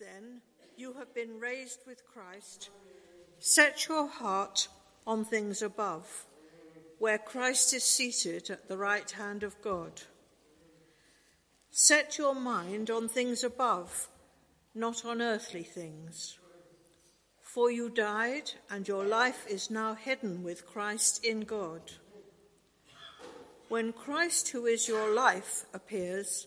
Then, you have been raised with Christ. Set your heart on things above, where Christ is seated at the right hand of God. Set your mind on things above, not on earthly things. For you died, and your life is now hidden with Christ in God. When Christ, who is your life, appears,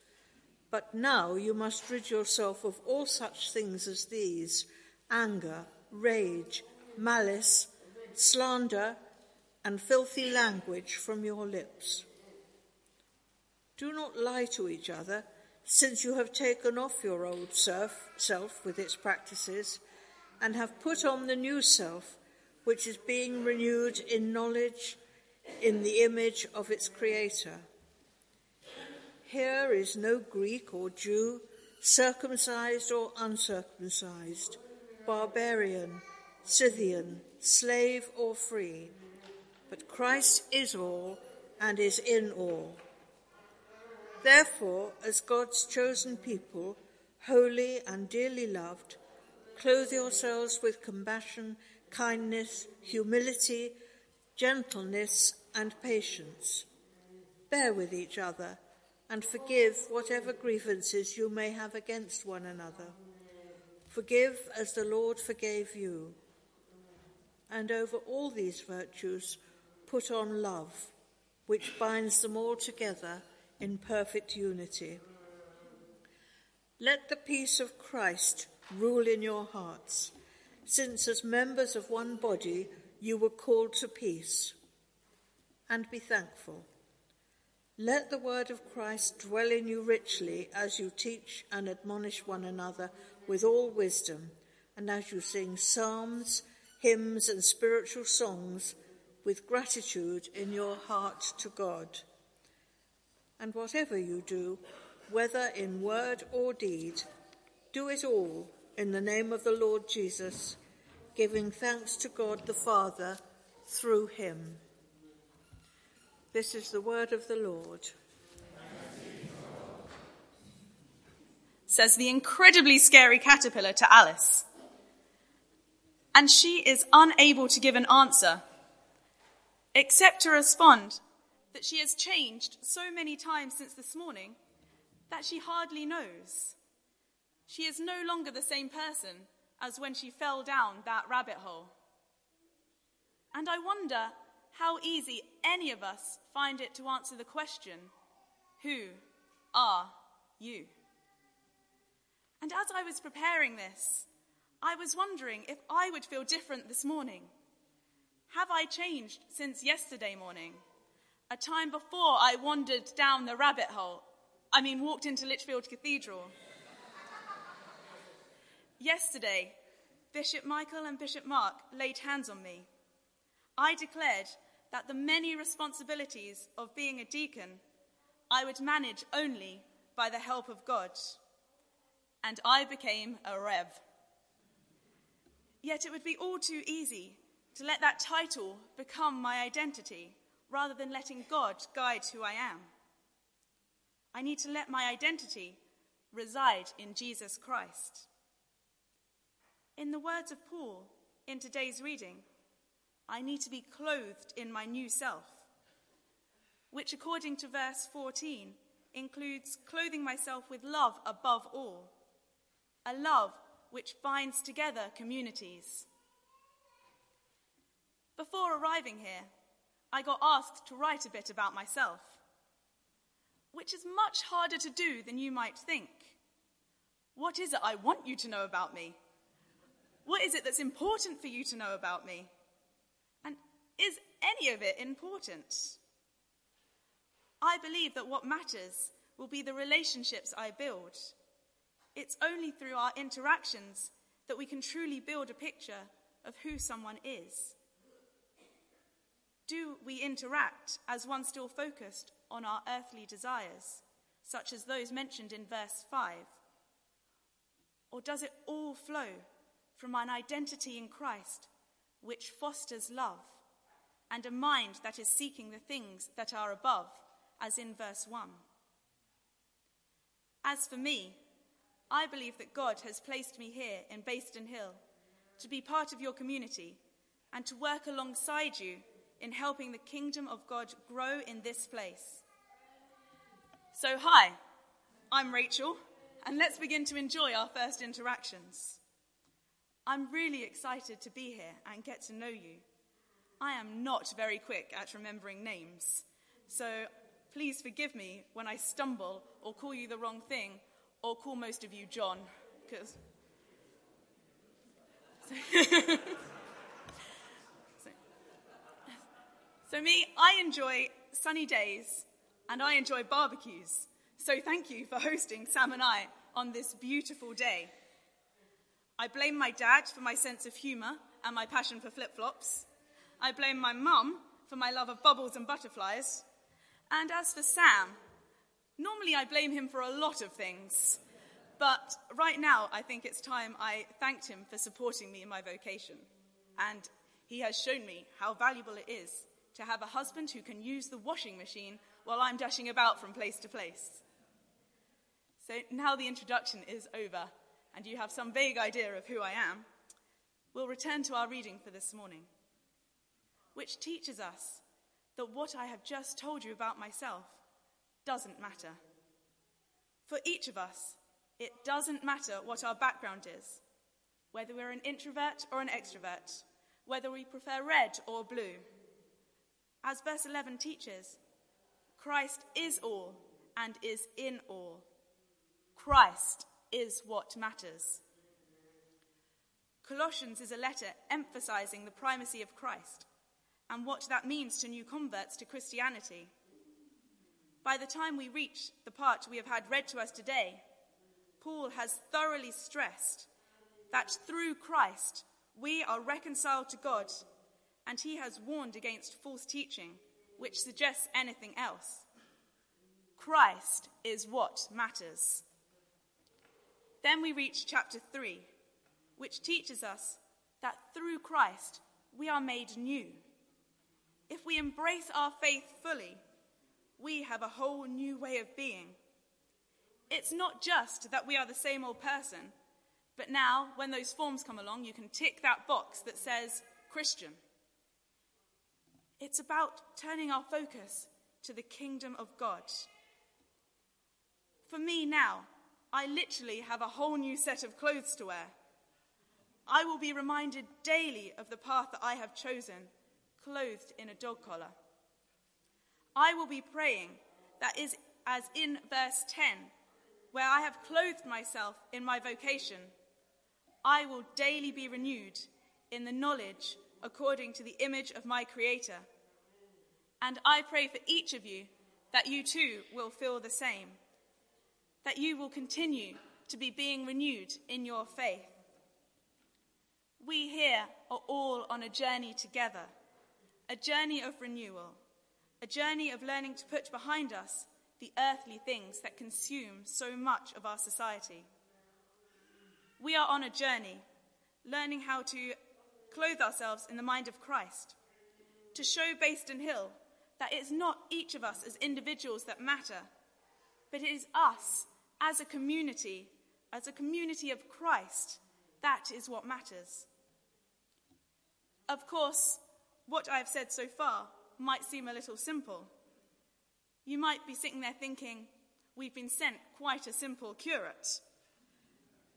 but now you must rid yourself of all such things as these anger, rage, malice, slander, and filthy language from your lips. Do not lie to each other, since you have taken off your old self, with its practices and have put on the new self, which is being renewed in knowledge in the image of its creator. Here is no Greek or Jew, circumcised or uncircumcised, barbarian, Scythian, slave or free, but Christ is all and is in all. Therefore, as God's chosen people, holy and dearly loved, clothe yourselves with compassion, kindness, humility, gentleness, and patience. Bear with each other and forgive whatever grievances you may have against one another. Forgive as the Lord forgave you. And over all these virtues, put on love, which binds them all together in perfect unity. Let the peace of Christ rule in your hearts, since as members of one body you were called to peace. And be thankful. Let the word of Christ dwell in you richly as you teach and admonish one another with all wisdom, and as you sing psalms, hymns, and spiritual songs with gratitude in your heart to God. And whatever you do, whether in word or deed, do it all in the name of the Lord Jesus, giving thanks to God the Father through him. This is the word of the Lord. Says the incredibly scary caterpillar to Alice. And she is unable to give an answer, except to respond that she has changed so many times since this morning that she hardly knows. She is no longer the same person as when she fell down that rabbit hole. And I wonder how easy any of us find it to answer the question, Who are you? And as I was preparing this, I was wondering if I would feel different this morning. Have I changed since yesterday morning? A time before I wandered down the rabbit hole. I mean, walked into Lichfield Cathedral. yesterday, Bishop Michael and Bishop Mark laid hands on me. I declared that the many responsibilities of being a deacon I would manage only by the help of God. And I became a Rev. Yet it would be all too easy to let that title become my identity rather than letting God guide who I am. I need to let my identity reside in Jesus Christ. In the words of Paul in today's reading, I need to be clothed in my new self, which, according to verse 14, includes clothing myself with love above all, a love which binds together communities. Before arriving here, I got asked to write a bit about myself, which is much harder to do than you might think. What is it I want you to know about me? What is it that's important for you to know about me? Is any of it important? I believe that what matters will be the relationships I build. It's only through our interactions that we can truly build a picture of who someone is? Do we interact as one still focused on our earthly desires, such as those mentioned in verse 5? Or does it all flow from an identity in Christ which fosters love and a mind that is seeking the things that are above, as in verse 1? As for me, I believe that God has placed me here in Bayston Hill to be part of your community and to work alongside you in helping the kingdom of God grow in this place. So, hi, I'm Rachel, and let's begin to enjoy our first interactions. I'm really excited to be here and get to know you. I am not very quick at remembering names, so please forgive me when I stumble or call you the wrong thing or call most of you John, because. So, me, I enjoy sunny days and I enjoy barbecues. So, thank you for hosting Sam and I on this beautiful day. I blame my dad for my sense of humour and my passion for flip flops. I blame my mum for my love of bubbles and butterflies. And as for Sam, normally I blame him for a lot of things. But right now, I think it's time I thanked him for supporting me in my vocation. And he has shown me how valuable it is to have a husband who can use the washing machine while I'm dashing about from place to place. So now the introduction is over, and you have some vague idea of who I am, we'll return to our reading for this morning, which teaches us that what I have just told you about myself doesn't matter. For each of us, it doesn't matter what our background is, whether we're an introvert or an extrovert, whether we prefer red or blue as verse 11 teaches, Christ is all and is in all. Christ is what matters. Colossians is a letter emphasizing the primacy of Christ and what that means to new converts to Christianity. By the time we reach the part we have had read to us today, Paul has thoroughly stressed that through Christ we are reconciled to God and he has warned against false teaching, which suggests anything else. Christ is what matters. Then we reach chapter 3, which teaches us that through Christ we are made new. If we embrace our faith fully, we have a whole new way of being. It's not just that we are the same old person, but now, when those forms come along, you can tick that box that says Christian. It's about turning our focus to the kingdom of God. For me now, I literally have a whole new set of clothes to wear. I will be reminded daily of the path that I have chosen, clothed in a dog collar. I will be praying that is as in verse 10, where I have clothed myself in my vocation. I will daily be renewed in the knowledge according to the image of my Creator. And I pray for each of you that you too will feel the same, that you will continue to be being renewed in your faith. We here are all on a journey together, a journey of renewal, a journey of learning to put behind us the earthly things that consume so much of our society. We are on a journey, learning how to clothe ourselves in the mind of Christ, to show Bayston Hill that it's not each of us as individuals that matter, but it is us as a community, as a community of Christ, that is what matters. Of course, what I have said so far might seem a little simple. You might be sitting there thinking, we've been sent quite a simple curate.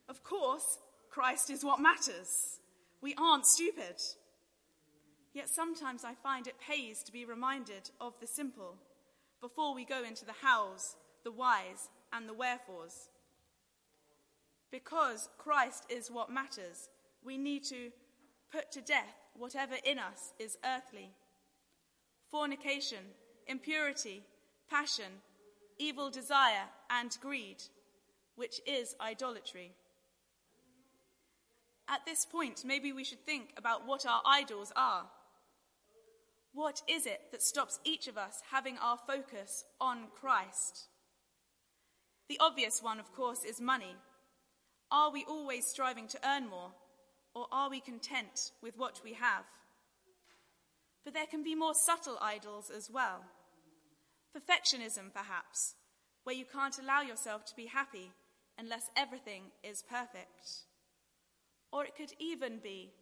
Of course, Christ is what matters. We aren't stupid. Yet sometimes I find it pays to be reminded of the simple before we go into the hows, the whys, and the wherefores. Because Christ is what matters, we need to put to death whatever in us is earthly fornication, impurity, passion, evil desire, and greed, which is idolatry. At this point, maybe we should think about what our idols are. What is it that stops each of us having our focus on Christ? The obvious one, of course, is money. Are we always striving to earn more, or are we content with what we have? But there can be more subtle idols as well. Perfectionism, perhaps, where you can't allow yourself to be happy unless everything is perfect. Or it could even be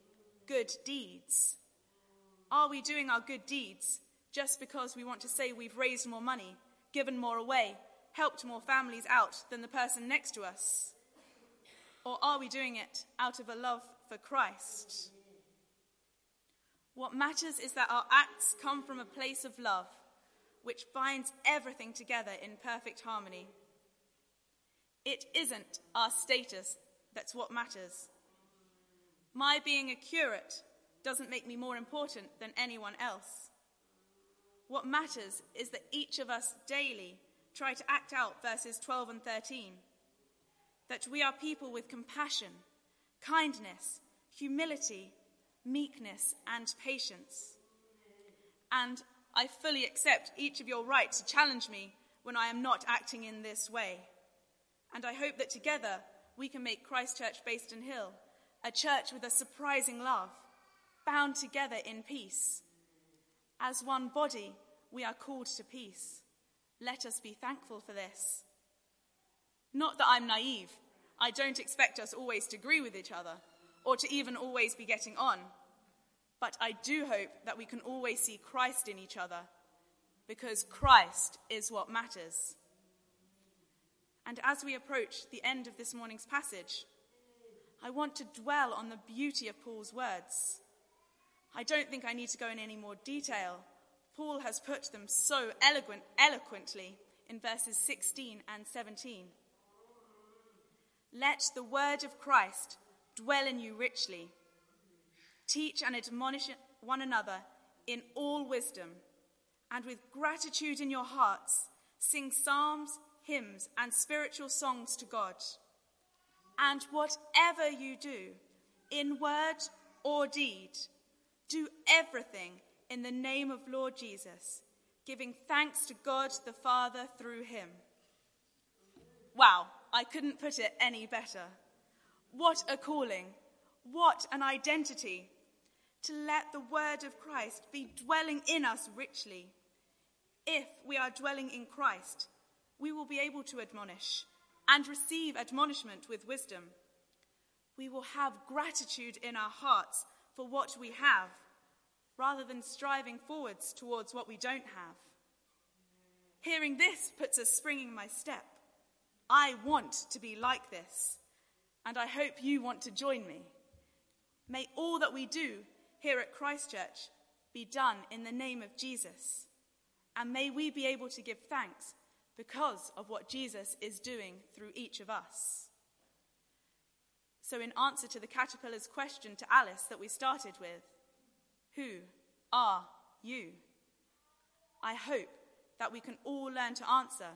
good deeds. Are we doing our good deeds just because we want to say we've raised more money, given more away, helped more families out than the person next to us? Or are we doing it out of a love for Christ? What matters is that our acts come from a place of love, which binds everything together in perfect harmony. It isn't our status that's what matters. My being a curate doesn't make me more important than anyone else. What matters is that each of us daily try to act out verses 12 and 13. That we are people with compassion, kindness, humility, meekness, and patience. And I fully accept each of your right to challenge me when I am not acting in this way. And I hope that together we can make Christchurch Bayston Hill a church with a surprising love, bound together in peace. As one body, we are called to peace. Let us be thankful for this. Not that I'm naive. I don't expect us always to agree with each other or to even always be getting on. But I do hope that we can always see Christ in each other because Christ is what matters. And as we approach the end of this morning's passage, I want to dwell on the beauty of Paul's words. I don't think I need to go in any more detail. Paul has put them so eloquent, eloquently in verses 16 and 17. Let the word of Christ dwell in you richly. Teach and admonish one another in all wisdom, and with gratitude in your hearts, sing psalms, hymns, and spiritual songs to God. And whatever you do, in word or deed, do everything in the name of Lord Jesus, giving thanks to God the Father through him. Wow, I couldn't put it any better. What a calling! What an identity! To let the word of Christ be dwelling in us richly. If we are dwelling in Christ, we will be able to admonish and receive admonishment with wisdom. We will have gratitude in our hearts for what we have, rather than striving forwards towards what we don't have. Hearing this puts a spring in my step. I want to be like this, and I hope you want to join me. May all that we do here at Christchurch be done in the name of Jesus, and may we be able to give thanks because of what Jesus is doing through each of us. So, in answer to the caterpillar's question to Alice that we started with, who are you? I hope that we can all learn to answer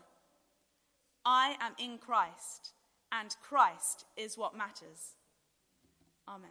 I am in Christ, and Christ is what matters. Amen.